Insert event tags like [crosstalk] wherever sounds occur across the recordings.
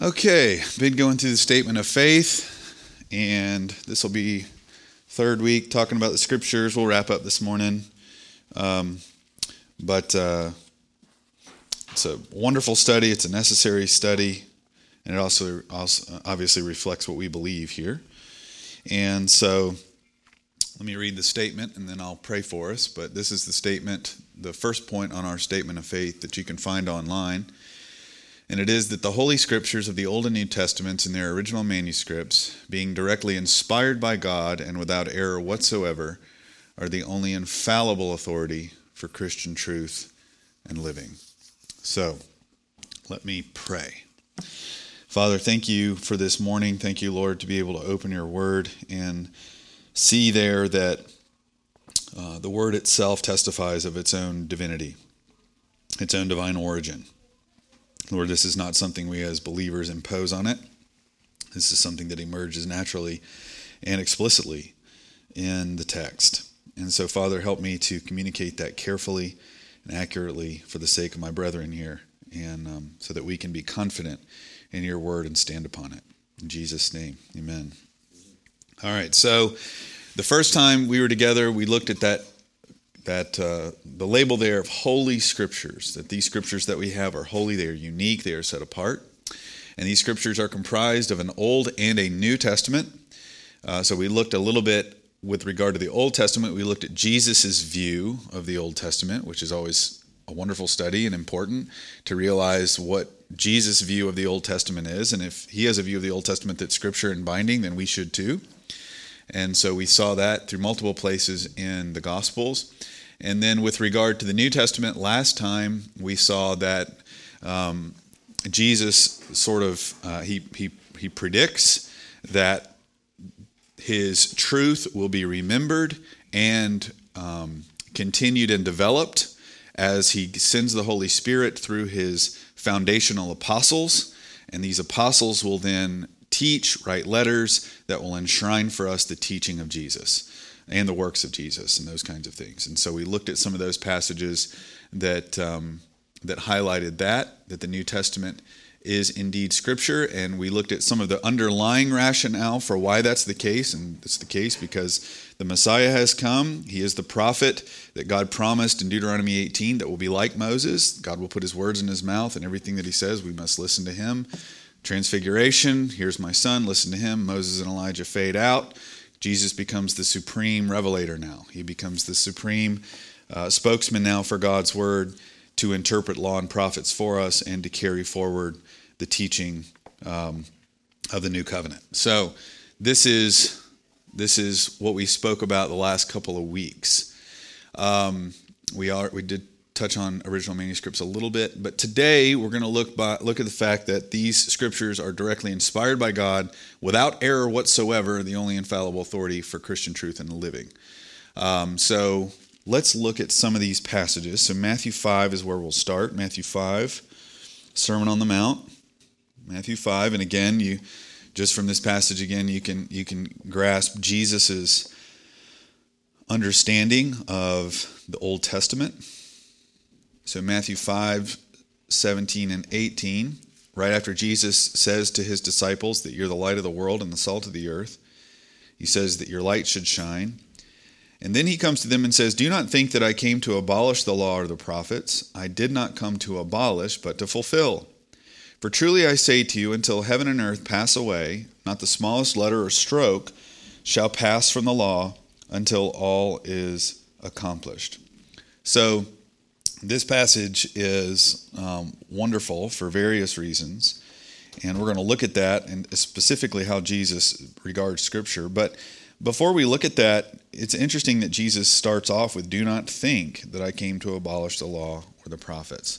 Okay, been going through the statement of faith, and this will be third week talking about the scriptures. We'll wrap up this morning, um, but uh, it's a wonderful study. It's a necessary study, and it also, also obviously reflects what we believe here. And so, let me read the statement, and then I'll pray for us. But this is the statement, the first point on our statement of faith that you can find online and it is that the Holy Scriptures of the Old and New Testaments in their original manuscripts, being directly inspired by God and without error whatsoever, are the only infallible authority for Christian truth and living. So, let me pray. Father, thank you for this morning. Thank you, Lord, to be able to open your word and see there that uh, the word itself testifies of its own divinity, its own divine origin. Lord, this is not something we as believers impose on it. This is something that emerges naturally and explicitly in the text. And so, Father, help me to communicate that carefully and accurately for the sake of my brethren here, and um, so that we can be confident in your word and stand upon it. In Jesus' name, amen. All right, so the first time we were together, we looked at that that uh, the label there of holy scriptures, that these scriptures that we have are holy, they are unique, they are set apart. And these scriptures are comprised of an Old and a New Testament. Uh, so we looked a little bit with regard to the Old Testament, we looked at Jesus' view of the Old Testament, which is always a wonderful study and important to realize what Jesus' view of the Old Testament is. And if he has a view of the Old Testament that's scripture and binding, then we should too. And so we saw that through multiple places in the Gospels. And then with regard to the New Testament, last time we saw that um, Jesus sort of uh, he, he he predicts that his truth will be remembered and um, continued and developed as he sends the Holy Spirit through his foundational apostles, and these apostles will then teach, write letters that will enshrine for us the teaching of Jesus and the works of Jesus and those kinds of things. And so we looked at some of those passages that um, that highlighted that that the New Testament is indeed Scripture, and we looked at some of the underlying rationale for why that's the case, and it's the case because the Messiah has come. He is the prophet that God promised in Deuteronomy 18 that will be like Moses. God will put His words in His mouth, and everything that He says, we must listen to Him. Transfiguration, here's my son, listen to him. Moses and Elijah fade out. Jesus becomes the supreme revelator now. He becomes the supreme uh, spokesman now for God's word to interpret law and prophets for us and to carry forward the teaching um, of the new covenant. So this is this is what we spoke about the last couple of weeks. Um, we are we did touch on original manuscripts a little bit, but today we're going to look by, look at the fact that these scriptures are directly inspired by God without error whatsoever, the only infallible authority for Christian truth and living. Um, so let's look at some of these passages. So Matthew 5 is where we'll start. Matthew 5, Sermon on the Mount. Matthew 5, and again, you just from this passage again, you can you can grasp Jesus's understanding of the Old Testament so, Matthew 5 17 and 18, right after Jesus says to his disciples that you're the light of the world and the salt of the earth, he says that your light should shine. And then he comes to them and says, Do not think that I came to abolish the law or the prophets. I did not come to abolish, but to fulfill. For truly I say to you, until heaven and earth pass away, not the smallest letter or stroke shall pass from the law until all is accomplished. So, this passage is um, wonderful for various reasons, and we're going to look at that and specifically how Jesus regards Scripture. But before we look at that, it's interesting that Jesus starts off with, Do not think that I came to abolish the law or the prophets.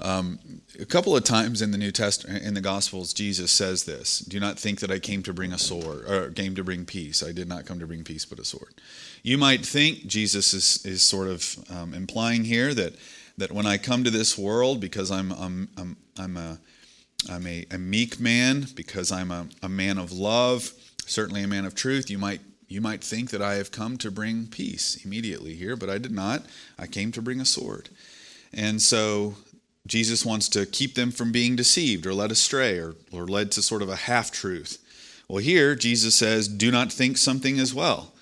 Um, a couple of times in the New Testament, in the Gospels, Jesus says this: "Do not think that I came to bring a sword, or came to bring peace. I did not come to bring peace, but a sword." You might think Jesus is, is sort of um, implying here that that when I come to this world, because I'm I'm I'm, I'm a I'm a, a, meek man, because I'm a, a man of love, certainly a man of truth. You might you might think that I have come to bring peace immediately here, but I did not. I came to bring a sword. And so Jesus wants to keep them from being deceived or led astray or, or led to sort of a half truth. Well, here Jesus says, Do not think something as well.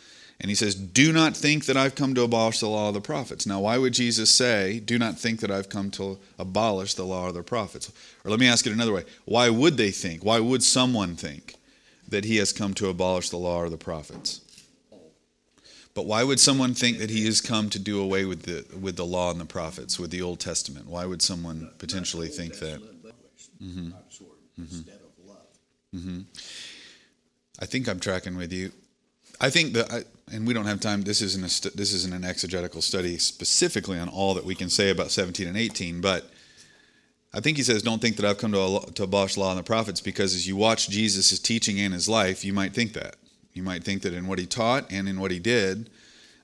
And he says, Do not think that I've come to abolish the law of the prophets. Now, why would Jesus say, Do not think that I've come to abolish the law of the prophets? Or let me ask it another way Why would they think? Why would someone think that he has come to abolish the law or the prophets? But why would someone think that he has come to do away with the with the law and the prophets, with the Old Testament? Why would someone potentially think that? Mm-hmm. Mm-hmm. I think I'm tracking with you. I think that, and we don't have time. This isn't a this isn't an exegetical study specifically on all that we can say about 17 and 18, but I think he says, "Don't think that I've come to, to abolish law and the prophets," because as you watch Jesus' teaching and his life, you might think that. You might think that in what he taught and in what he did,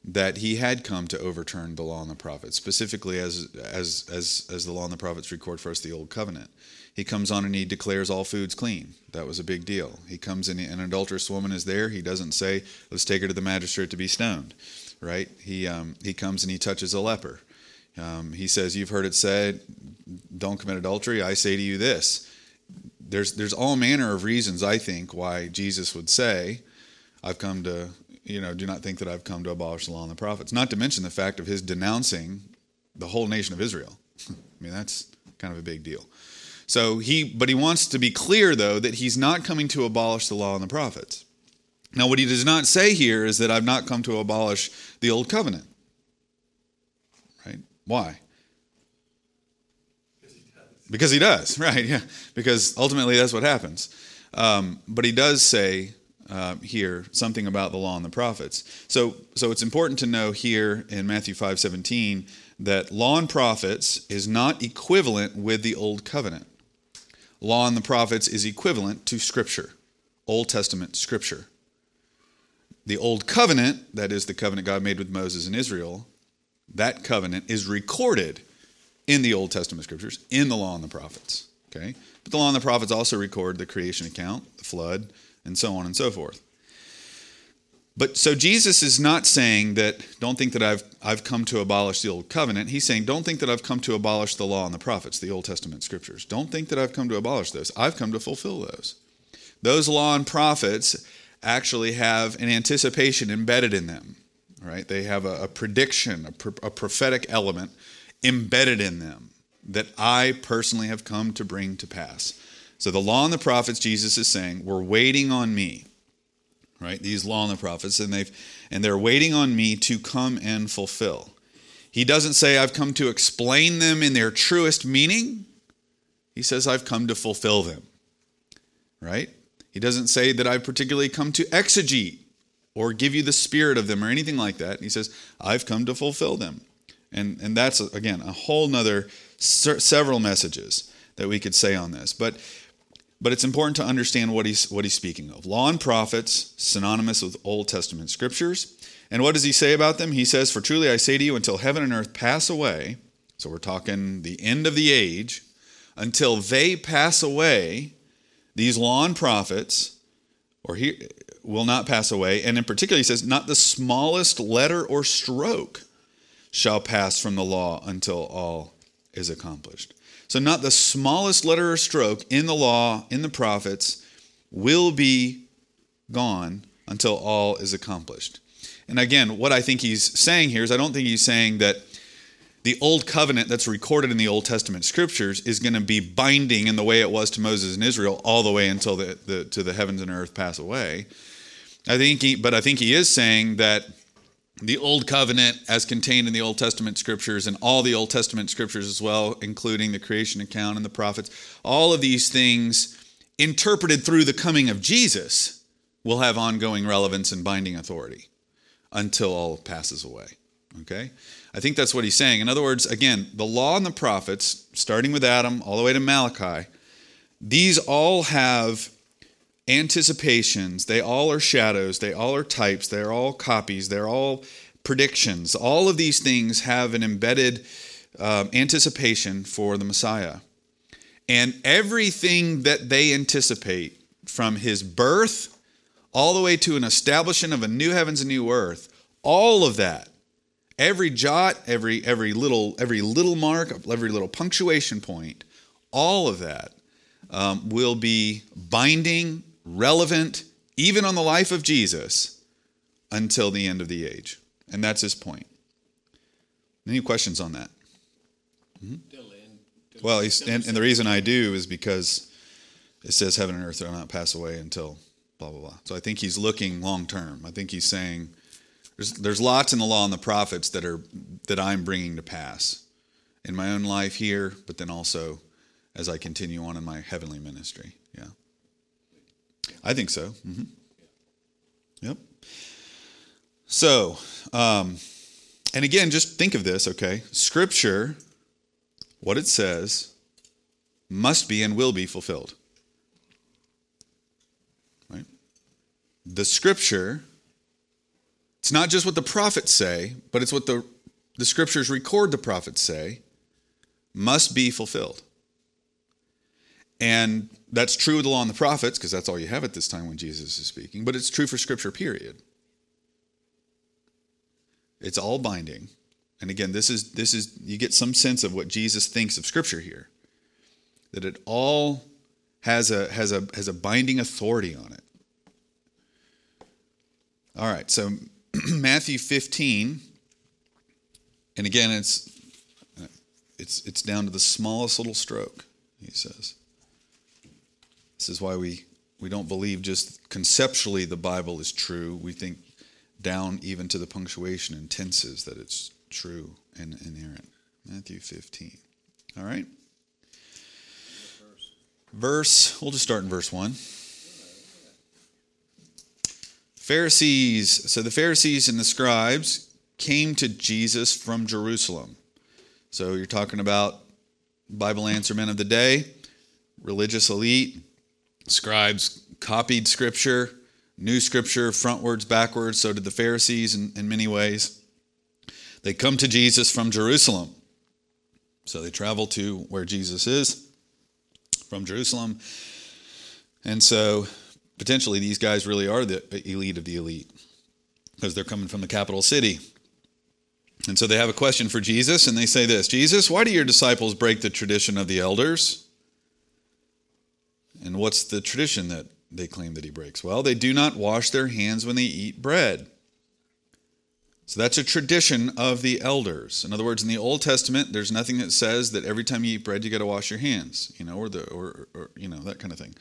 that he had come to overturn the law and the prophets, specifically as as as as the law and the prophets record for us the old covenant. He comes on and he declares all foods clean. That was a big deal. He comes in, an adulterous woman is there. He doesn't say, "Let's take her to the magistrate to be stoned," right? He um, he comes and he touches a leper. Um, he says, "You've heard it said, don't commit adultery. I say to you this." There's there's all manner of reasons I think why Jesus would say, I've come to, you know, do not think that I've come to abolish the law and the prophets. Not to mention the fact of his denouncing the whole nation of Israel. [laughs] I mean, that's kind of a big deal. So he, but he wants to be clear, though, that he's not coming to abolish the law and the prophets. Now, what he does not say here is that I've not come to abolish the old covenant. Right? Why? Because he does, [laughs] right? Yeah, because ultimately that's what happens. Um, but he does say uh, here something about the law and the prophets. So, so it's important to know here in Matthew 5 17 that law and prophets is not equivalent with the old covenant. Law and the prophets is equivalent to Scripture, Old Testament Scripture. The old covenant, that is the covenant God made with Moses and Israel, that covenant is recorded in the Old Testament Scriptures, in the law and the prophets. Okay? But the law and the prophets also record the creation account, the flood, and so on and so forth. But so Jesus is not saying that don't think that I've I've come to abolish the old covenant. He's saying don't think that I've come to abolish the law and the prophets, the Old Testament scriptures. Don't think that I've come to abolish those. I've come to fulfill those. Those law and prophets actually have an anticipation embedded in them. Right? They have a, a prediction, a, a prophetic element embedded in them that I personally have come to bring to pass. So the law and the prophets, Jesus is saying, were waiting on me. Right? These law and the prophets, and they've and they're waiting on me to come and fulfill. He doesn't say I've come to explain them in their truest meaning. He says I've come to fulfill them. Right? He doesn't say that I've particularly come to exegete or give you the spirit of them or anything like that. He says, I've come to fulfill them. And, and that's, again, a whole nother several messages that we could say on this. But but it's important to understand what he's, what he's speaking of. Law and prophets, synonymous with Old Testament scriptures. And what does he say about them? He says, For truly I say to you, until heaven and earth pass away, so we're talking the end of the age, until they pass away, these law and prophets, or he will not pass away. And in particular, he says, Not the smallest letter or stroke shall pass from the law until all is accomplished. So, not the smallest letter or stroke in the law, in the prophets, will be gone until all is accomplished. And again, what I think he's saying here is I don't think he's saying that the old covenant that's recorded in the Old Testament scriptures is going to be binding in the way it was to Moses and Israel all the way until the, the to the heavens and earth pass away. I think he, but I think he is saying that the Old Covenant as contained in the Old Testament scriptures and all the Old Testament scriptures as well, including the creation account and the prophets, all of these things interpreted through the coming of Jesus will have ongoing relevance and binding authority until all passes away. Okay? I think that's what he's saying. In other words, again, the law and the prophets, starting with Adam all the way to Malachi, these all have anticipations. They all are shadows. They all are types. They're all copies. They're all predictions. All of these things have an embedded um, anticipation for the Messiah. And everything that they anticipate, from his birth all the way to an establishment of a new heavens and new earth, all of that, every jot, every every little every little mark, every little punctuation point, all of that um, will be binding, relevant, even on the life of Jesus until the end of the age. And that's his point. Any questions on that? Mm-hmm. Well, and, and, the reason I do is because it says heaven and earth will not pass away until blah blah blah. So I think he's looking long term. I think he's saying there's there's lots in the law and the prophets that are that I'm bringing to pass in my own life here, but then also as I continue on in my heavenly ministry. Yeah, I think so. Mm-hmm. Yep. So, um, and again, just think of this. Okay, Scripture, what it says, must be and will be fulfilled. Right? The scripture, it's not just what the prophets say, but it's what the, the scriptures record the prophets say, must be fulfilled. And that's true of the law and the prophets, because that's all you have at this time when Jesus is speaking, but it's true for scripture, period. It's all binding. And again, this is this is you get some sense of what Jesus thinks of scripture here. That it all has a has a has a binding authority on it. All right, so [clears throat] Matthew 15, and again, it's it's it's down to the smallest little stroke. He says, "This is why we we don't believe just conceptually the Bible is true. We think down even to the punctuation and tenses that it's true and inerrant." Matthew 15. All right. Verse. We'll just start in verse one. Pharisees, so the Pharisees and the scribes came to Jesus from Jerusalem. So you're talking about Bible answer men of the day, religious elite, scribes copied scripture, knew scripture frontwards, backwards. So did the Pharisees in, in many ways. They come to Jesus from Jerusalem. So they travel to where Jesus is from Jerusalem. And so potentially these guys really are the elite of the elite because they're coming from the capital city. And so they have a question for Jesus, and they say this Jesus, why do your disciples break the tradition of the elders? And what's the tradition that they claim that he breaks? Well, they do not wash their hands when they eat bread. So that's a tradition of the elders. In other words, in the Old Testament, there's nothing that says that every time you eat bread, you got to wash your hands, you know, or the or, or you know that kind of thing.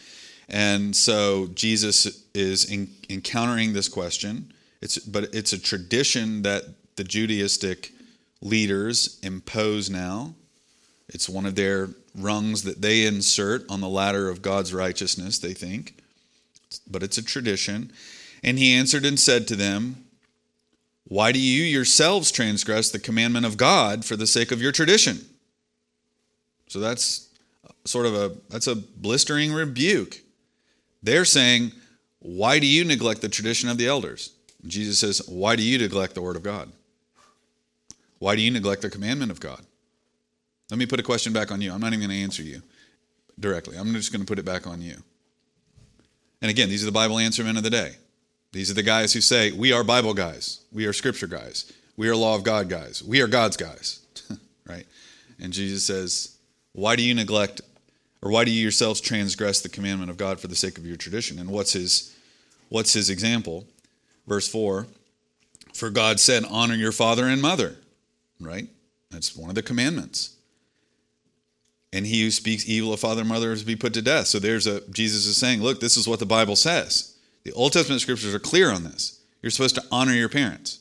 And so Jesus is in, encountering this question. It's, but it's a tradition that the Judaistic leaders impose now. It's one of their rungs that they insert on the ladder of God's righteousness, they think. But it's a tradition. And he answered and said to them, Why do you yourselves transgress the commandment of God for the sake of your tradition? So that's sort of a that's a blistering rebuke. They're saying, Why do you neglect the tradition of the elders? Jesus says, Why do you neglect the word of God? Why do you neglect the commandment of God? Let me put a question back on you. I'm not even going to answer you directly. I'm just going to put it back on you. And again, these are the Bible answer men of the day. These are the guys who say, We are Bible guys. We are scripture guys. We are law of God guys. We are God's guys. [laughs] right? And Jesus says, Why do you neglect or why do you yourselves transgress the commandment of God for the sake of your tradition? And what's his what's his example? Verse 4 For God said, Honor your father and mother. Right? That's one of the commandments. And he who speaks evil of father and mother is to be put to death. So there's a Jesus is saying, look, this is what the Bible says. The Old Testament scriptures are clear on this. You're supposed to honor your parents.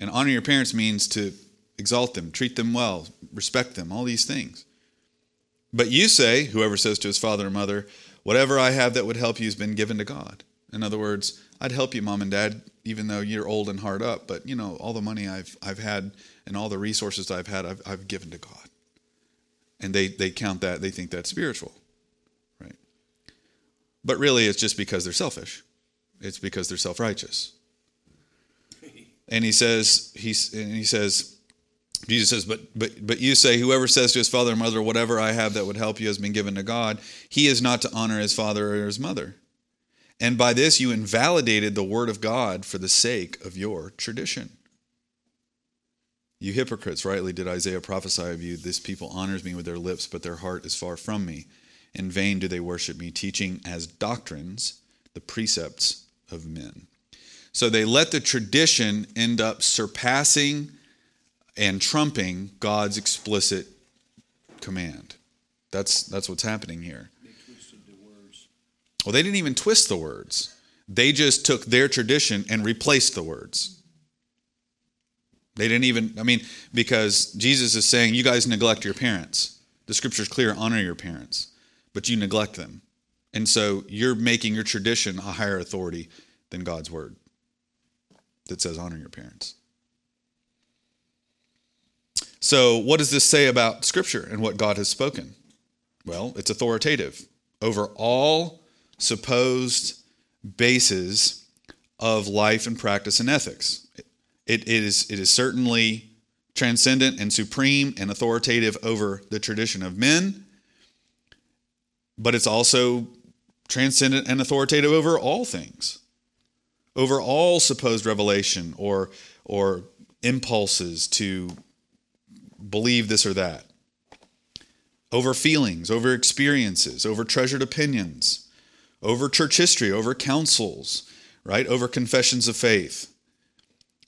And honor your parents means to exalt them, treat them well, respect them, all these things. But you say, whoever says to his father or mother, whatever I have that would help you has been given to God. In other words, I'd help you, mom and dad, even though you're old and hard up. But you know, all the money I've I've had and all the resources I've had, I've, I've given to God. And they they count that they think that's spiritual, right? But really, it's just because they're selfish. It's because they're self righteous. [laughs] And he says he's and he says Jesus says, but, but, but you say, whoever says to his father or mother, whatever I have that would help you has been given to God, he is not to honor his father or his mother. And by this you invalidated the word of God for the sake of your tradition. You hypocrites, rightly did Isaiah prophesy of you. This people honors me with their lips, but their heart is far from me. In vain do they worship me, teaching as doctrines the precepts of men. So they let the tradition end up surpassing and trumping God's explicit command. That's that's what's happening here. Well, they didn't even twist the words. They just took their tradition and replaced the words. They didn't even, I mean, because Jesus is saying, you guys neglect your parents. The scripture's clear honor your parents, but you neglect them. And so you're making your tradition a higher authority than God's word that says honor your parents. So, what does this say about Scripture and what God has spoken? Well, it's authoritative over all supposed bases of life and practice and ethics. It, is, it is certainly transcendent and supreme and authoritative over the tradition of men, but it's also transcendent and authoritative over all things, over all supposed revelation or, or impulses to believe this or that, over feelings, over experiences, over treasured opinions, over church history, over councils, right? Over confessions of faith.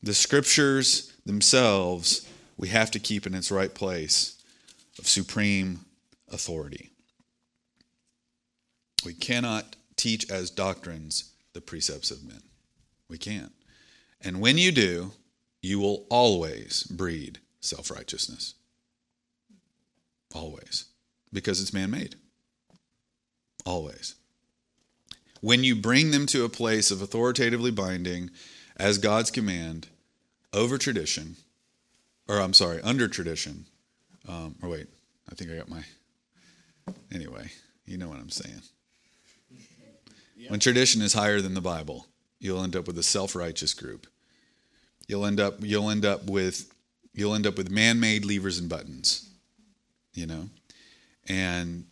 The scriptures themselves, we have to keep in its right place of supreme authority. We cannot teach as doctrines the precepts of men. We can't. And when you do, you will always breed self righteousness. Always. Because it's man made. Always. When you bring them to a place of authoritatively binding as God's command over tradition, or I'm sorry, under tradition, um, or wait, I think I got my. Anyway, you know what I'm saying. When tradition is higher than the Bible, you'll end up with a self-righteous group. You'll end up you'll end up with you'll end up with man-made levers and buttons. You know? And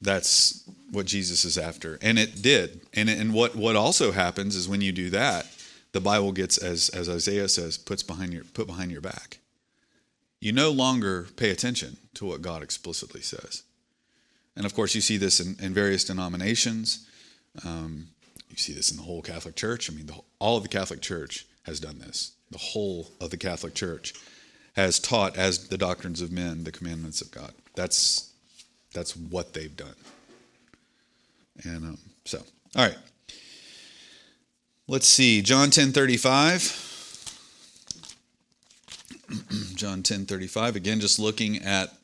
that's what Jesus is after. And it did. And and what what also happens is when you do that, the Bible gets as as Isaiah says, puts behind your put behind your back. You no longer pay attention to what God explicitly says. And of course, you see this in, in various denominations. Um, you see this in the whole Catholic Church. I mean, the, all of the Catholic Church has done this. The whole of the Catholic Church has taught as the doctrines of men the commandments of God. That's that's what they've done. And um, so, all right. Let's see, John 10 35. [clears throat] John 10 35. Again, just looking at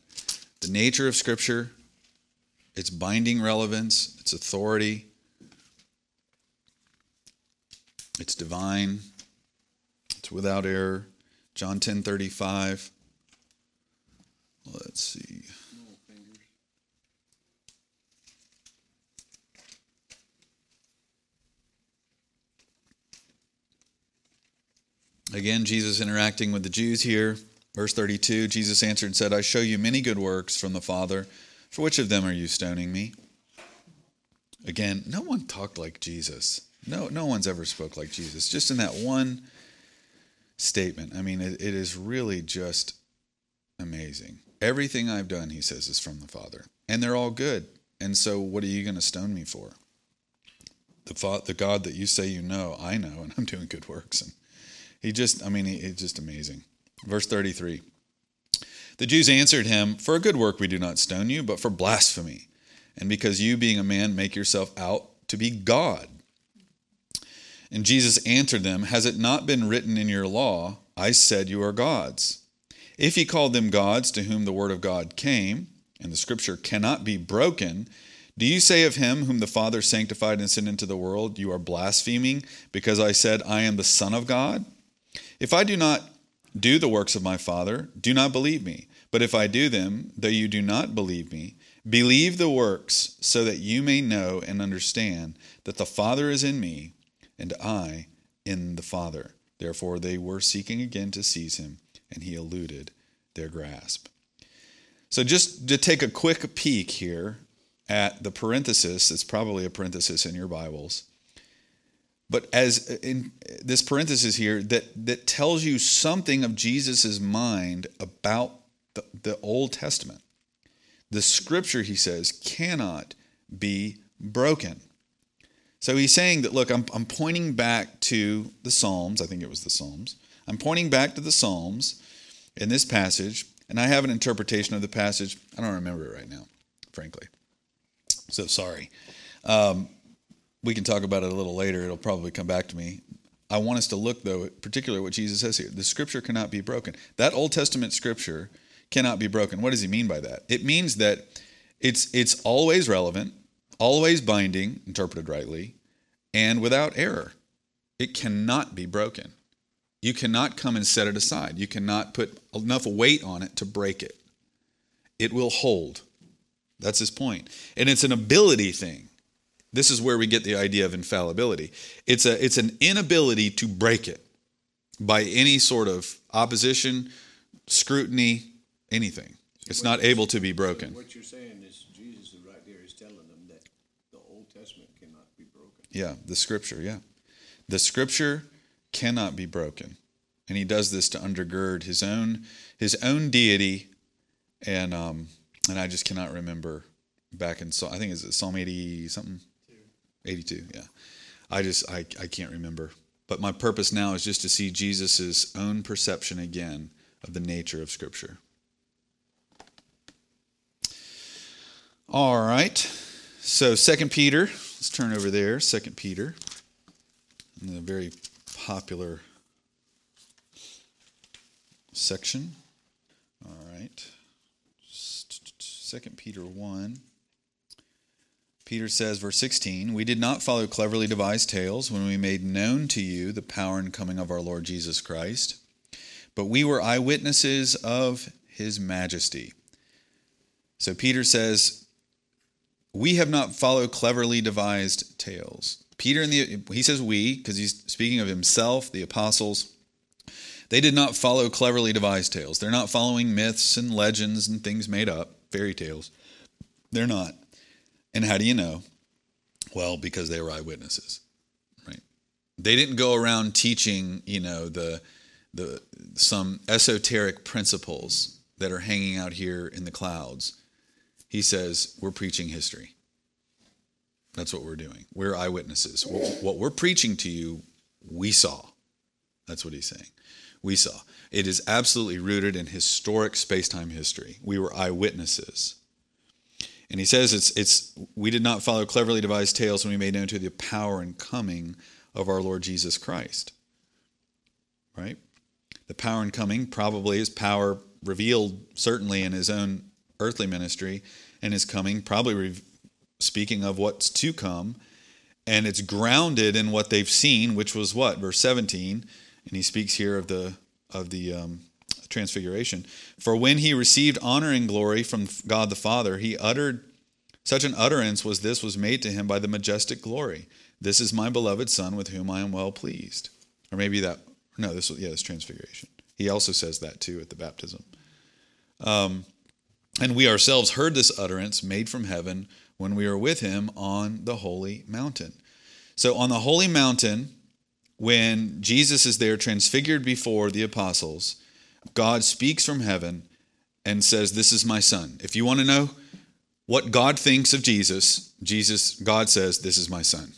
the nature of Scripture, its binding relevance, its authority, it's divine, it's without error. John 10 35. Let's see. Again, Jesus interacting with the Jews here. Verse 32 Jesus answered and said, I show you many good works from the Father. For which of them are you stoning me? Again, no one talked like Jesus. No, no one's ever spoke like Jesus. Just in that one statement. I mean, it, it is really just amazing. Everything I've done, he says, is from the Father, and they're all good. And so, what are you going to stone me for? The, the God that you say you know, I know, and I'm doing good works. And he just, I mean, it's just amazing. Verse 33 The Jews answered him, For a good work we do not stone you, but for blasphemy, and because you, being a man, make yourself out to be God. And Jesus answered them, Has it not been written in your law, I said you are gods? If he called them gods to whom the word of God came, and the scripture cannot be broken, do you say of him whom the Father sanctified and sent into the world, You are blaspheming, because I said, I am the Son of God? If I do not do the works of my Father, do not believe me. But if I do them, though you do not believe me, believe the works, so that you may know and understand that the Father is in me, and I in the Father. Therefore they were seeking again to seize him, and he eluded their grasp. So, just to take a quick peek here at the parenthesis, it's probably a parenthesis in your Bibles but as in this parenthesis here that that tells you something of Jesus's mind about the, the Old Testament. The scripture, he says, cannot be broken. So he's saying that, look, I'm, I'm pointing back to the Psalms. I think it was the Psalms. I'm pointing back to the Psalms in this passage, and I have an interpretation of the passage. I don't remember it right now, frankly. So sorry. Um, we can talk about it a little later. It'll probably come back to me. I want us to look, though, particularly what Jesus says here. The scripture cannot be broken. That Old Testament scripture cannot be broken. What does he mean by that? It means that it's it's always relevant, always binding, interpreted rightly, and without error. It cannot be broken. You cannot come and set it aside. You cannot put enough weight on it to break it. It will hold. That's his point. And it's an ability thing. This is where we get the idea of infallibility. It's a it's an inability to break it by any sort of opposition, scrutiny, anything. It's not able to be broken. What you're saying is Jesus right there is telling them that the Old Testament cannot be broken. Yeah, the scripture, yeah. The scripture cannot be broken. And he does this to undergird his own his own deity and um and I just cannot remember back in I think is it Psalm 80 something 82, yeah. I just I I can't remember. But my purpose now is just to see Jesus' own perception again of the nature of scripture. All right. So Second Peter, let's turn over there. Second Peter, in the very popular section. All right. Second Peter one. Peter says, verse 16, We did not follow cleverly devised tales when we made known to you the power and coming of our Lord Jesus Christ, but we were eyewitnesses of his majesty. So Peter says, we have not followed cleverly devised tales. Peter and the he says we because he's speaking of himself, the apostles. They did not follow cleverly devised tales. They're not following myths and legends and things made up, fairy tales. They're not. And how do you know? Well, because they were eyewitnesses, right? They didn't go around teaching, you know, the the some esoteric principles that are hanging out here in the clouds he says, We're preaching history. That's what we're doing. We're eyewitnesses. What we're preaching to you, we saw. That's what he's saying. We saw. It is absolutely rooted in historic space-time history. We were eyewitnesses. And he says it's it's we did not follow cleverly devised tales when we made known to the power and coming of our Lord Jesus Christ. Right? The power and coming probably is power revealed certainly in his own earthly ministry and his coming, probably re- speaking of what's to come. And it's grounded in what they've seen, which was what verse 17, and he speaks here of the of the um, transfiguration. For when he received honor and glory from God the Father, he uttered such an utterance was this was made to him by the majestic glory. This is my beloved Son, with whom I am well pleased. Or maybe that no, this was yeah, this transfiguration. He also says that too at the baptism. Um, and we ourselves heard this utterance made from heaven when we were with him on the holy mountain. So, on the holy mountain, when Jesus is there transfigured before the apostles, God speaks from heaven and says, This is my son. If you want to know what God thinks of Jesus, Jesus, God says, This is my son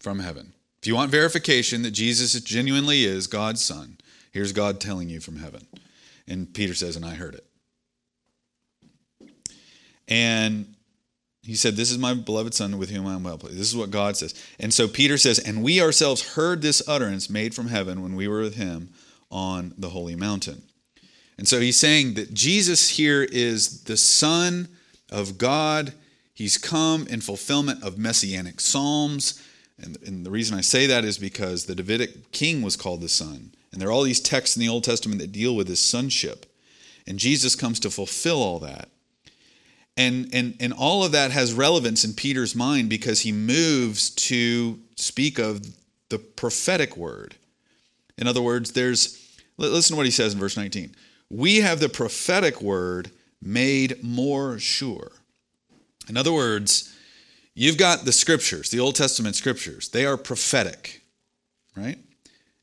from heaven. If you want verification that Jesus genuinely is God's son, here's God telling you from heaven. And Peter says, And I heard it. And he said, This is my beloved Son with whom I am well pleased. This is what God says. And so Peter says, And we ourselves heard this utterance made from heaven when we were with him on the holy mountain. And so he's saying that Jesus here is the Son of God. He's come in fulfillment of messianic psalms. And, and the reason I say that is because the Davidic king was called the Son. And there are all these texts in the Old Testament that deal with his sonship. And Jesus comes to fulfill all that. And, and, and all of that has relevance in Peter's mind because he moves to speak of the prophetic word. In other words, there's, listen to what he says in verse 19. We have the prophetic word made more sure. In other words, you've got the scriptures, the Old Testament scriptures. They are prophetic, right?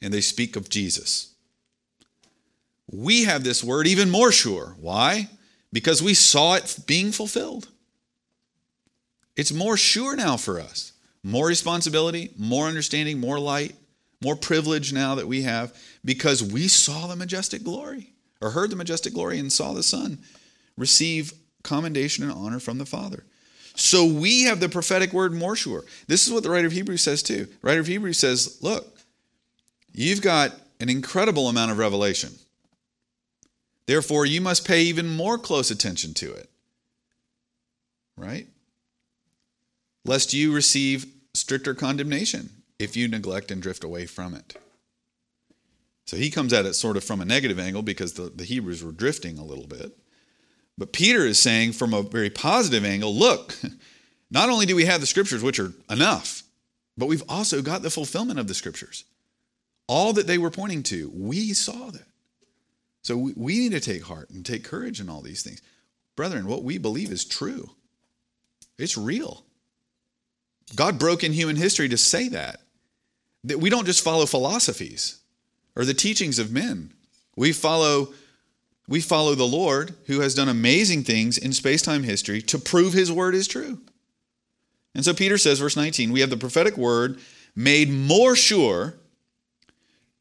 And they speak of Jesus. We have this word even more sure. Why? Because we saw it being fulfilled. It's more sure now for us. More responsibility, more understanding, more light, more privilege now that we have because we saw the majestic glory or heard the majestic glory and saw the Son receive commendation and honor from the Father. So we have the prophetic word more sure. This is what the writer of Hebrews says too. The writer of Hebrews says, look, you've got an incredible amount of revelation. Therefore, you must pay even more close attention to it. Right? Lest you receive stricter condemnation if you neglect and drift away from it. So he comes at it sort of from a negative angle because the, the Hebrews were drifting a little bit. But Peter is saying from a very positive angle look, [laughs] not only do we have the scriptures, which are enough, but we've also got the fulfillment of the scriptures. All that they were pointing to, we saw that. So we, we need to take heart and take courage in all these things. Brethren, what we believe is true, it's real. God broke in human history to say that. That we don't just follow philosophies or the teachings of men. We follow we follow the Lord who has done amazing things in space-time history to prove his word is true. And so Peter says verse 19, we have the prophetic word made more sure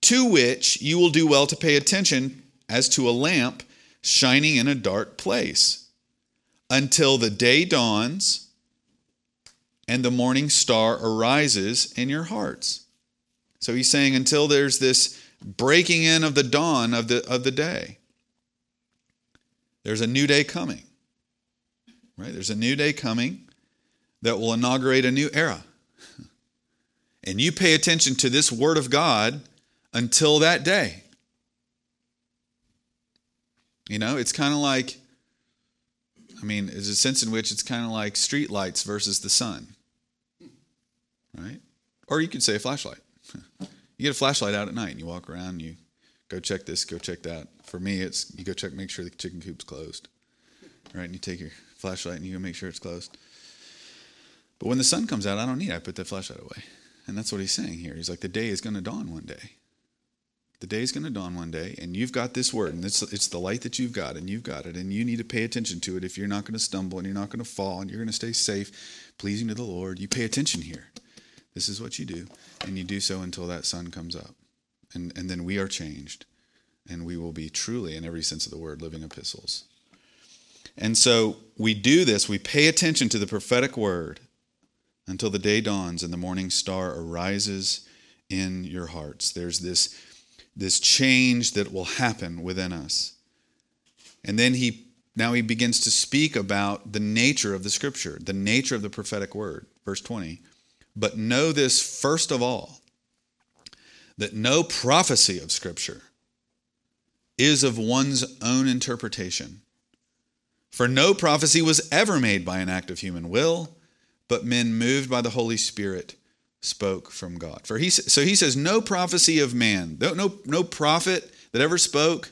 to which you will do well to pay attention as to a lamp shining in a dark place until the day dawns and the morning star arises in your hearts. So he's saying until there's this breaking in of the dawn of the of the day. There's a new day coming. Right? There's a new day coming that will inaugurate a new era. And you pay attention to this word of God until that day. You know, it's kind of like I mean, there's a sense in which it's kind of like street lights versus the sun. Right? Or you could say a flashlight. You get a flashlight out at night and you walk around and you go check this, go check that. For me, it's you go check, make sure the chicken coop's closed. Right? And you take your flashlight and you go make sure it's closed. But when the sun comes out, I don't need it. I put the flashlight away. And that's what he's saying here. He's like, the day is going to dawn one day. The day is going to dawn one day, and you've got this word, and it's, it's the light that you've got, and you've got it, and you need to pay attention to it if you're not going to stumble and you're not going to fall and you're going to stay safe, pleasing to the Lord. You pay attention here. This is what you do. And you do so until that sun comes up. And, and then we are changed. And we will be truly, in every sense of the word, living epistles. And so we do this, we pay attention to the prophetic word until the day dawns and the morning star arises in your hearts. There's this, this change that will happen within us. And then he now he begins to speak about the nature of the scripture, the nature of the prophetic word. Verse 20. But know this first of all that no prophecy of Scripture is of one's own interpretation. For no prophecy was ever made by an act of human will, but men moved by the Holy Spirit spoke from God. For he so he says no prophecy of man, no no, no prophet that ever spoke,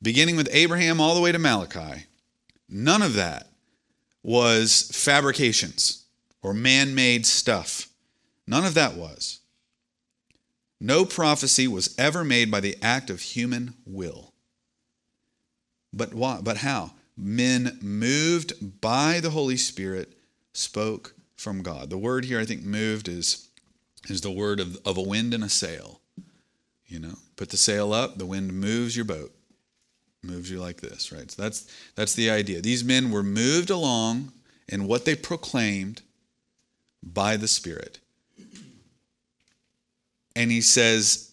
beginning with Abraham all the way to Malachi, none of that was fabrications or man-made stuff. None of that was. No prophecy was ever made by the act of human will. But why? But how? Men moved by the Holy Spirit spoke from God. The word here, I think, moved is, is the word of, of a wind and a sail. You know, put the sail up, the wind moves your boat, moves you like this, right? So that's that's the idea. These men were moved along in what they proclaimed by the Spirit. And he says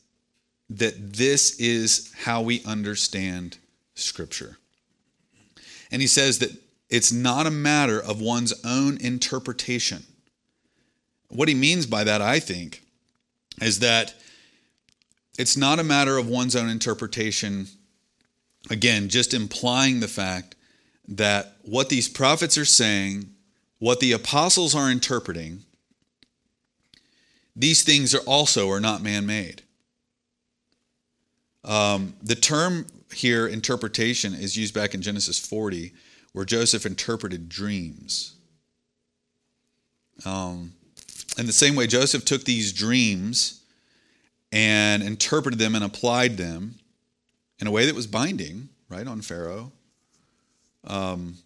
that this is how we understand Scripture. And he says that it's not a matter of one's own interpretation. What he means by that, I think, is that it's not a matter of one's own interpretation, again, just implying the fact that what these prophets are saying, what the apostles are interpreting, these things are also are not man-made. Um, the term here, interpretation, is used back in Genesis 40, where Joseph interpreted dreams. Um, in the same way, Joseph took these dreams and interpreted them and applied them in a way that was binding, right, on Pharaoh. Um,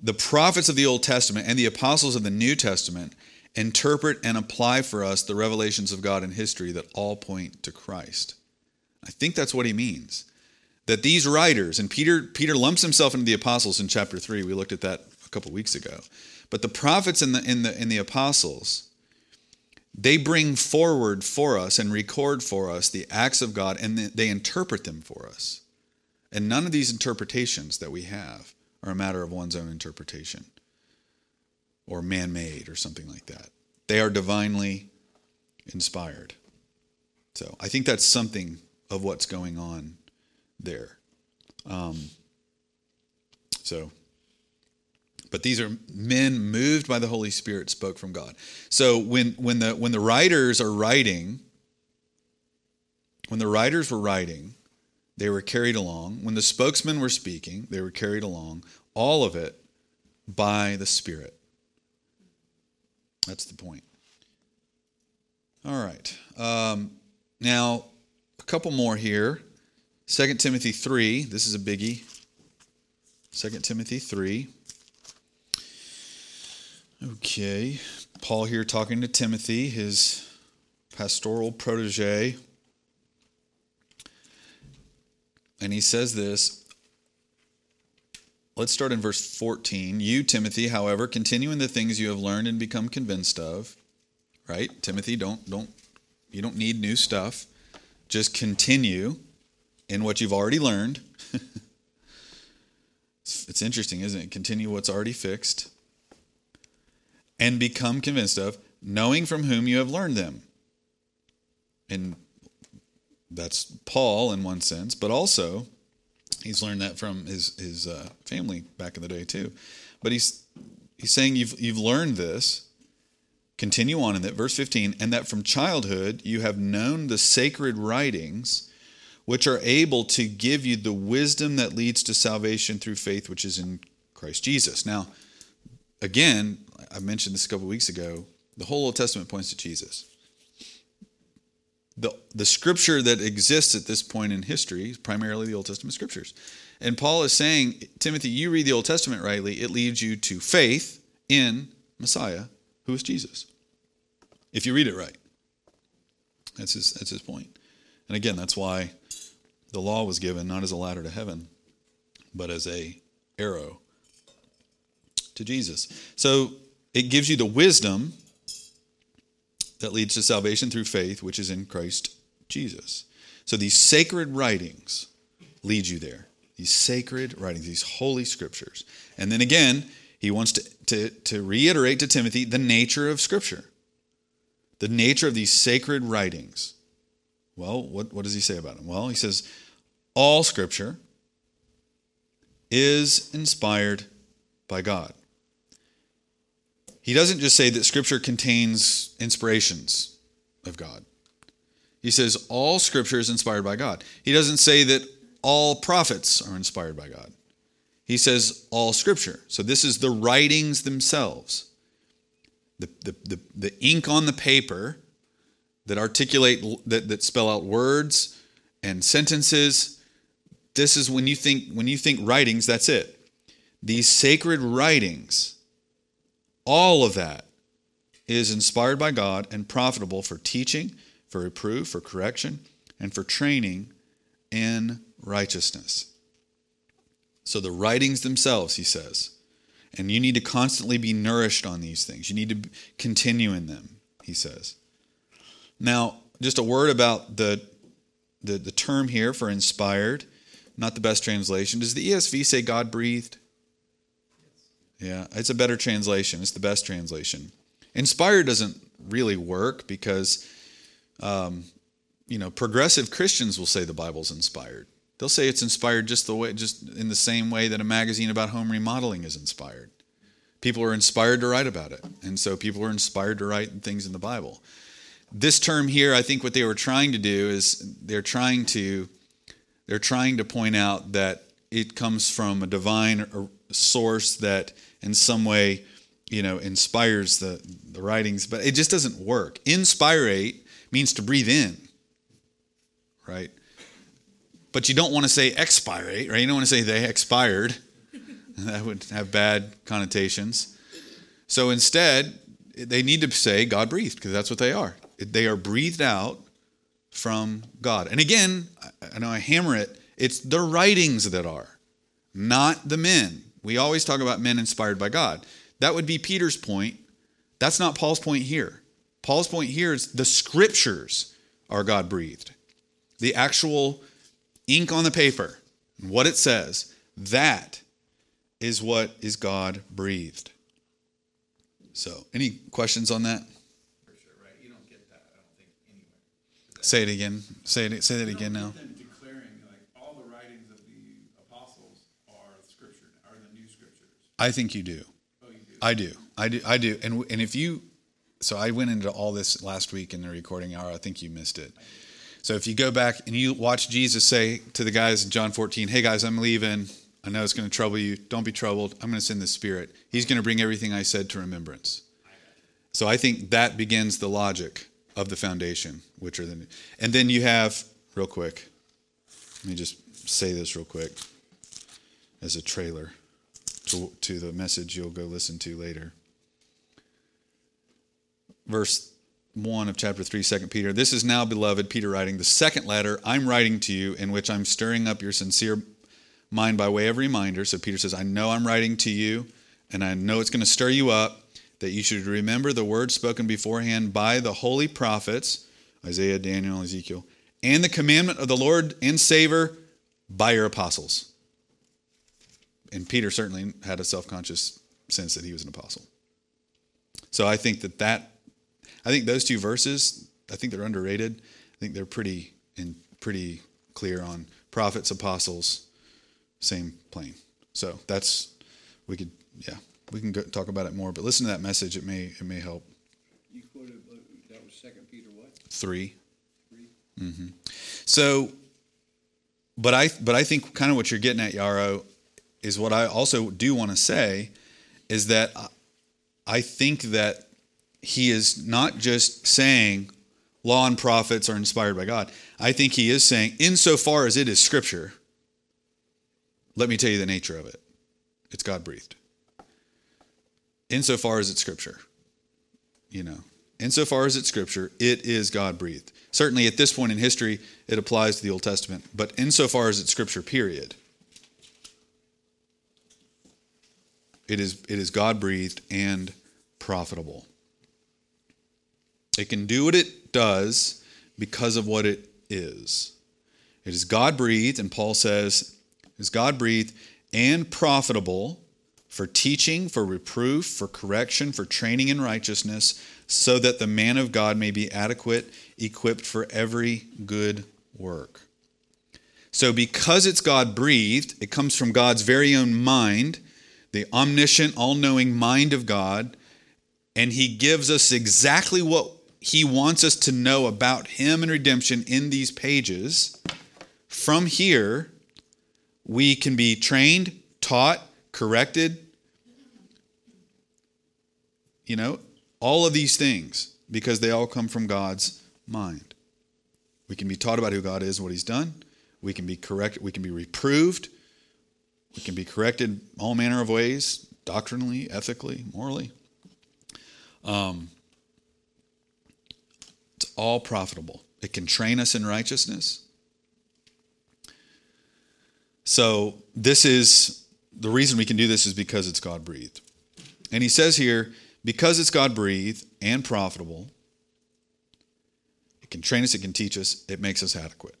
the prophets of the Old Testament and the apostles of the New Testament interpret and apply for us the revelations of God in history that all point to Christ. I think that's what he means. That these writers, and Peter, Peter lumps himself into the apostles in chapter 3. We looked at that a couple weeks ago. But the prophets and the, in the, in the apostles, they bring forward for us and record for us the acts of God and they interpret them for us. And none of these interpretations that we have are a matter of one's own interpretation or man made or something like that. They are divinely inspired. So I think that's something of what's going on there. Um, so, but these are men moved by the Holy Spirit spoke from God. So when when the when the writers are writing, when the writers were writing, they were carried along. When the spokesmen were speaking, they were carried along. All of it by the Spirit. That's the point. All right. Um, now, a couple more here. 2 Timothy 3. This is a biggie. 2 Timothy 3. Okay. Paul here talking to Timothy, his pastoral protege. And he says this. Let's start in verse 14. You, Timothy, however, continue in the things you have learned and become convinced of. Right? Timothy, don't don't you don't need new stuff. Just continue in what you've already learned. [laughs] it's, interesting, isn't it? Continue what's already fixed and become convinced of, knowing from whom you have learned them. And that's Paul in one sense, but also he's learned that from his his uh, family back in the day too. But he's he's saying you've you've learned this. Continue on in that verse 15, and that from childhood you have known the sacred writings, which are able to give you the wisdom that leads to salvation through faith, which is in Christ Jesus. Now, again, I mentioned this a couple weeks ago. The whole Old Testament points to Jesus the, the scripture that exists at this point in history is primarily the Old Testament scriptures. And Paul is saying, Timothy, you read the Old Testament rightly, it leads you to faith in Messiah, who is Jesus. If you read it right. That's his, that's his point. And again, that's why the law was given not as a ladder to heaven, but as a arrow to Jesus. So it gives you the wisdom that leads to salvation through faith, which is in Christ Jesus. So these sacred writings lead you there. These sacred writings, these holy scriptures. And then again, he wants to, to, to reiterate to Timothy the nature of Scripture, the nature of these sacred writings. Well, what, what does he say about them? Well, he says, all Scripture is inspired by God he doesn't just say that Scripture contains inspirations of God. He says all Scripture is inspired by God. He doesn't say that all prophets are inspired by God. He says all Scripture. So this is the writings themselves, the, the, the, the ink on the paper that articulate, that, that spell out words and sentences. This is when you think when you think writings, that's it. These sacred writings all of that is inspired by God and profitable for teaching, for reproof, for correction, and for training in righteousness. So the writings themselves, he says, and you need to constantly be nourished on these things. You need to continue in them, he says. Now, just a word about the, the, the term here for inspired, not the best translation. Does the ESV say God breathed? Yeah, it's a better translation. It's the best translation. Inspired doesn't really work because, um, you know, progressive Christians will say the Bible's inspired. They'll say it's inspired just the way, just in the same way that a magazine about home remodeling is inspired. People are inspired to write about it, and so people are inspired to write things in the Bible. This term here, I think what they were trying to do is they're trying to they're trying to point out that it comes from a divine source that in some way you know, inspires the, the writings, but it just doesn't work. Inspirate means to breathe in, right? But you don't want to say expirate, right? You don't want to say they expired. [laughs] that would have bad connotations. So instead, they need to say God breathed because that's what they are. They are breathed out from God. And again, I know I hammer it, it's the writings that are, not the men. We always talk about men inspired by God. That would be Peter's point. That's not Paul's point here. Paul's point here is the scriptures are God breathed. The actual ink on the paper, what it says, that is what is God breathed. So, any questions on that? Say it again. Say it. Say that again now. Them declaring like all the writings of the apostles are scripture, are the new scriptures. I think you do. Oh, you do. I do. I do. I do. And and if you, so I went into all this last week in the recording hour. I think you missed it. So if you go back and you watch Jesus say to the guys in John 14, "Hey guys, I'm leaving. I know it's going to trouble you. Don't be troubled. I'm going to send the Spirit. He's going to bring everything I said to remembrance." So I think that begins the logic of the foundation, which are the, and then you have real quick. Let me just say this real quick as a trailer to, to the message you'll go listen to later. Verse 1 of chapter 3, 2 Peter. This is now, beloved, Peter writing, the second letter I'm writing to you, in which I'm stirring up your sincere mind by way of reminder. So Peter says, I know I'm writing to you, and I know it's going to stir you up, that you should remember the words spoken beforehand by the holy prophets, Isaiah, Daniel, Ezekiel, and the commandment of the Lord and Savior by your apostles. And Peter certainly had a self conscious sense that he was an apostle. So I think that that, I think those two verses, I think they're underrated. I think they're pretty and pretty clear on prophets, apostles, same plane. So that's we could yeah we can go, talk about it more. But listen to that message; it may it may help. You quoted, that was Second Peter what? Three. Three? Mm-hmm. So, but I but I think kind of what you're getting at, Yarrow, is what I also do want to say, is that I- think that he is not just saying law and prophets are inspired by God. I think he is saying, insofar as it is Scripture, let me tell you the nature of it. It's God breathed. Insofar as it's Scripture, you know, insofar as it's Scripture, it is God breathed. Certainly at this point in history, it applies to the Old Testament, but insofar as it's Scripture, period, it is, it is God breathed and profitable. It can do what it does because of what it is. It is God breathed, and Paul says, is God breathed and profitable for teaching, for reproof, for correction, for training in righteousness, so that the man of God may be adequate, equipped for every good work. So, because it's God breathed, it comes from God's very own mind, the omniscient, all knowing mind of God, and He gives us exactly what He wants us to know about Him and redemption in these pages. From here, we can be trained, taught, corrected, you know, all of these things because they all come from God's mind. We can be taught about who God is and what He's done. We can be corrected. We can be reproved. We can be corrected all manner of ways, doctrinally, ethically, morally. Um, it's all profitable. It can train us in righteousness. So this is the reason we can do this is because it's God breathed. And he says here, because it's God breathed and profitable, it can train us, it can teach us, it makes us adequate.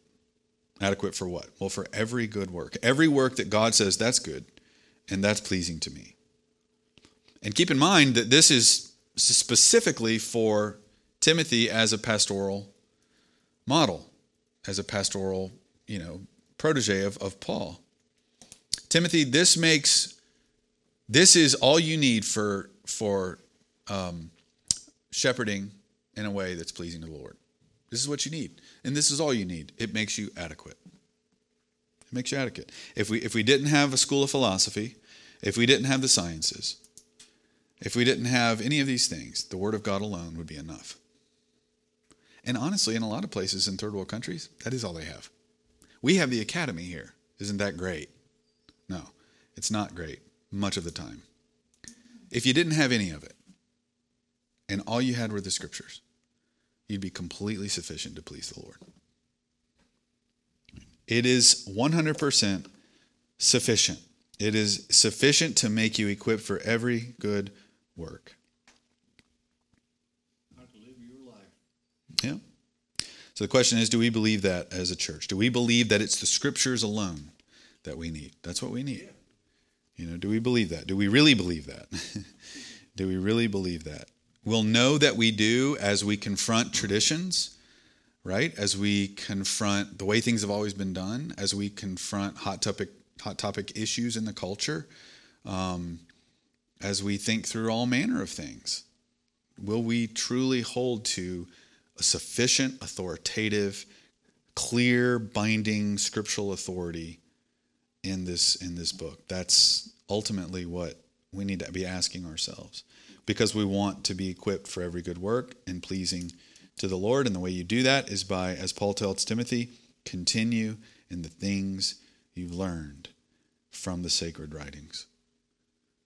Adequate for what? Well, for every good work. Every work that God says that's good and that's pleasing to me. And keep in mind that this is specifically for Timothy as a pastoral model, as a pastoral, you know, protege of, of Paul. Timothy, this makes this is all you need for for um, shepherding in a way that's pleasing to the Lord. This is what you need, and this is all you need. It makes you adequate. It makes you adequate. If we if we didn't have a school of philosophy, if we didn't have the sciences, If we didn't have any of these things, the Word of God alone would be enough. And honestly, in a lot of places in third world countries, that is all they have. We have the academy here. Isn't that great? No, it's not great much of the time. If you didn't have any of it, and all you had were the scriptures, you'd be completely sufficient to please the Lord. It is 100% sufficient. It is sufficient to make you equipped for every good work. How to live your life. Yeah. So the question is do we believe that as a church? Do we believe that it's the scriptures alone that we need? That's what we need. You know, do we believe that? Do we really believe that? [laughs] do we really believe that? We'll know that we do as we confront traditions, right? As we confront the way things have always been done, as we confront hot topic hot topic issues in the culture, um, as we think through all manner of things. Will we truly hold to a sufficient, authoritative, clear, binding scriptural authority in this in this book? That's ultimately what we need to be asking ourselves because we want to be equipped for every good work and pleasing to the Lord. And the way you do that is by, as Paul tells Timothy, continue in the things you've learned from the sacred writings.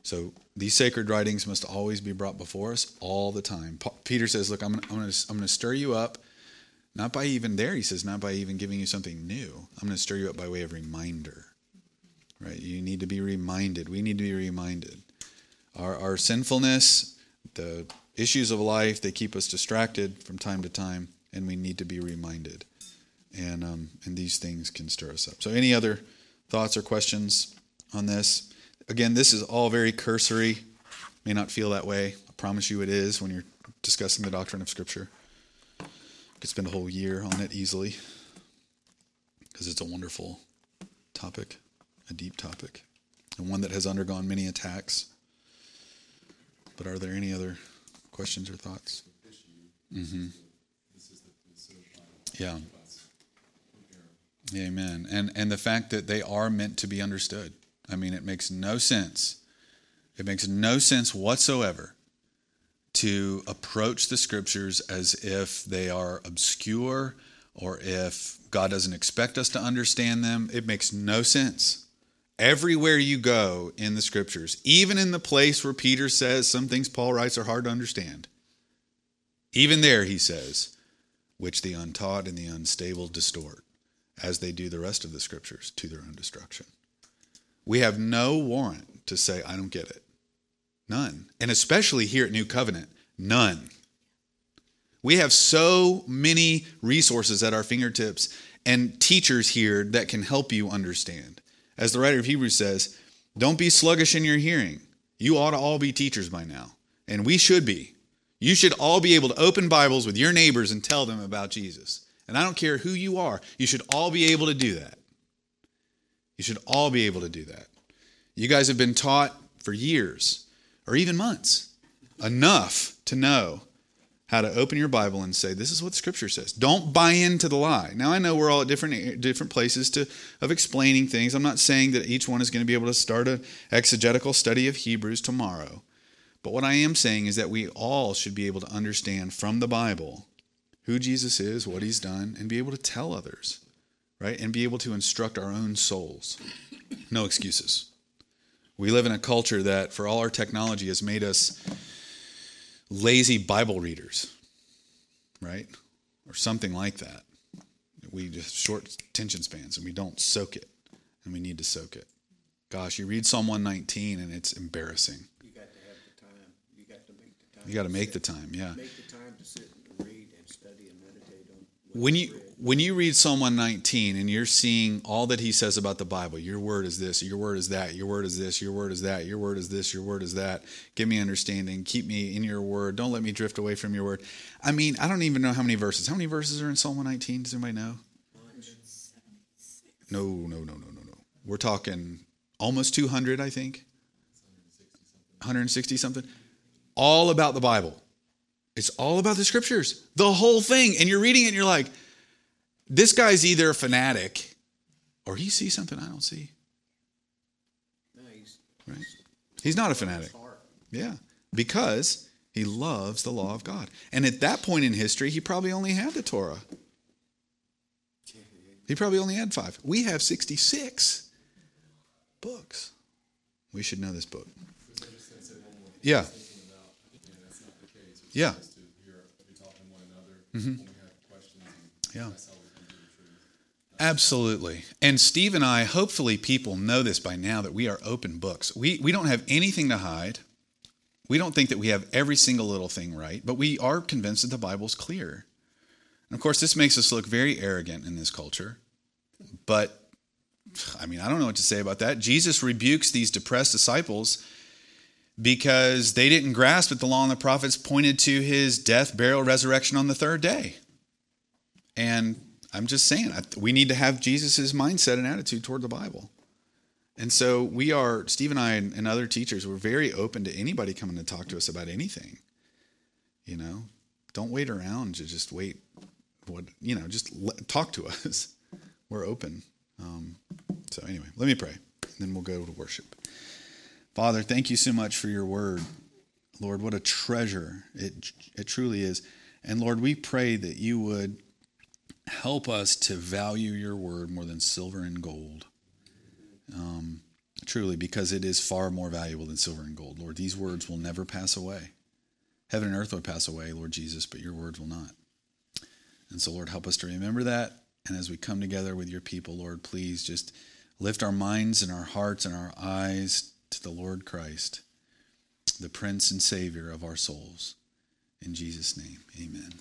So these sacred writings must always be brought before us all the time. Peter says, Look, I'm going to stir you up, not by even there, he says, not by even giving you something new. I'm going to stir you up by way of reminder. Right? You need to be reminded. We need to be reminded. Our, our sinfulness, the issues of life, they keep us distracted from time to time, and we need to be reminded. And, um, and these things can stir us up. So, any other thoughts or questions on this? Again, this is all very cursory. May not feel that way. I promise you it is when you're discussing the doctrine of Scripture. Could spend a whole year on it easily because it's a wonderful topic, a deep topic, and one that has undergone many attacks. But are there any other questions or thoughts? Mm-hmm. Yeah. Amen. And and the fact that they are meant to be understood. I mean, it makes no sense. It makes no sense whatsoever to approach the scriptures as if they are obscure or if God doesn't expect us to understand them. It makes no sense. Everywhere you go in the scriptures, even in the place where Peter says some things Paul writes are hard to understand, even there he says, which the untaught and the unstable distort, as they do the rest of the scriptures to their own destruction. We have no warrant to say, I don't get it. None. And especially here at New Covenant, none. We have so many resources at our fingertips and teachers here that can help you understand. As the writer of Hebrews says, don't be sluggish in your hearing. You ought to all be teachers by now. And we should be. You should all be able to open Bibles with your neighbors and tell them about Jesus. And I don't care who you are, you should all be able to do that. You should all be able to do that. You guys have been taught for years or even months enough to know how to open your Bible and say, "This is what Scripture says." Don't buy into the lie. Now, I know we're all at different eh, different places to of explaining things. I'm not saying that each one is going to be able to start an exegetical study of Hebrews tomorrow, but what I am saying is that we all should be able to understand from the Bible who Jesus is, what He's done, and be able to tell others, right, and be able to instruct our own souls. No excuses. We live in a culture that, for all our technology, has made us lazy Bible readers, right? Or something like that. We just short attention spans and we don't soak it, and we need to soak it. Gosh, you read Psalm 119 and it's embarrassing. You got to have the time. You got to make the time. You got to make the time, yeah. Make the time to sit and read and study and meditate on. what When you when you read Psalm 119 and you're seeing all that he says about the Bible, your word is this, your word is that, your word is this, your word is that, your word is this, your word is that. Give me understanding, keep me in your word. Don't let me drift away from your word. I mean, I don't even know how many verses. How many verses are in Psalm 119? Does anybody know? No, no, no, no, no, no. We're talking almost 200, I think. 160 something. All about the Bible. It's all about the scriptures, the whole thing. And you're reading it and you're like, this guy's either a fanatic or he sees something I don't see. No, he's Right? He's not a fanatic. Yeah. because he loves the law of God. And at that point in history, he probably only had the Torah. He probably only had five. We have 66 books. We should know this book. Yeah. Yeah. Mm-hmm. Yeah. Absolutely. And Steve and I, hopefully people know this by now that we are open books. We, we don't have anything to hide. We don't think that we have every single little thing right, but we are convinced that the Bible's clear. And of course, this makes us look very arrogant in this culture. But, I mean, I don't know what to say about that. Jesus rebukes these depressed disciples because they didn't grasp that the law and the prophets pointed to his death, burial, resurrection on the third day. And I'm just saying, we need to have Jesus' mindset and attitude toward the Bible. And so we are, Steve and I and other teachers, we're very open to anybody coming to talk to us about anything. You know, don't wait around to just wait. What you know, just talk to [laughs] us. We're open. Um, so anyway, let me pray, and then we'll go to worship. Father, thank you so much for your word, Lord. What a treasure it it truly is. And Lord, we pray that you would help us to value your word more than silver and gold. Um, truly, because it is far more valuable than silver and gold. Lord, these words will never pass away. Heaven and earth will pass away, Lord Jesus, but your words will not. And so, Lord, help us to remember that. And as we come together with your people, Lord, please just lift our minds and our hearts and our eyes to the Lord Christ, the Prince and Savior of our souls. In Jesus' name, amen.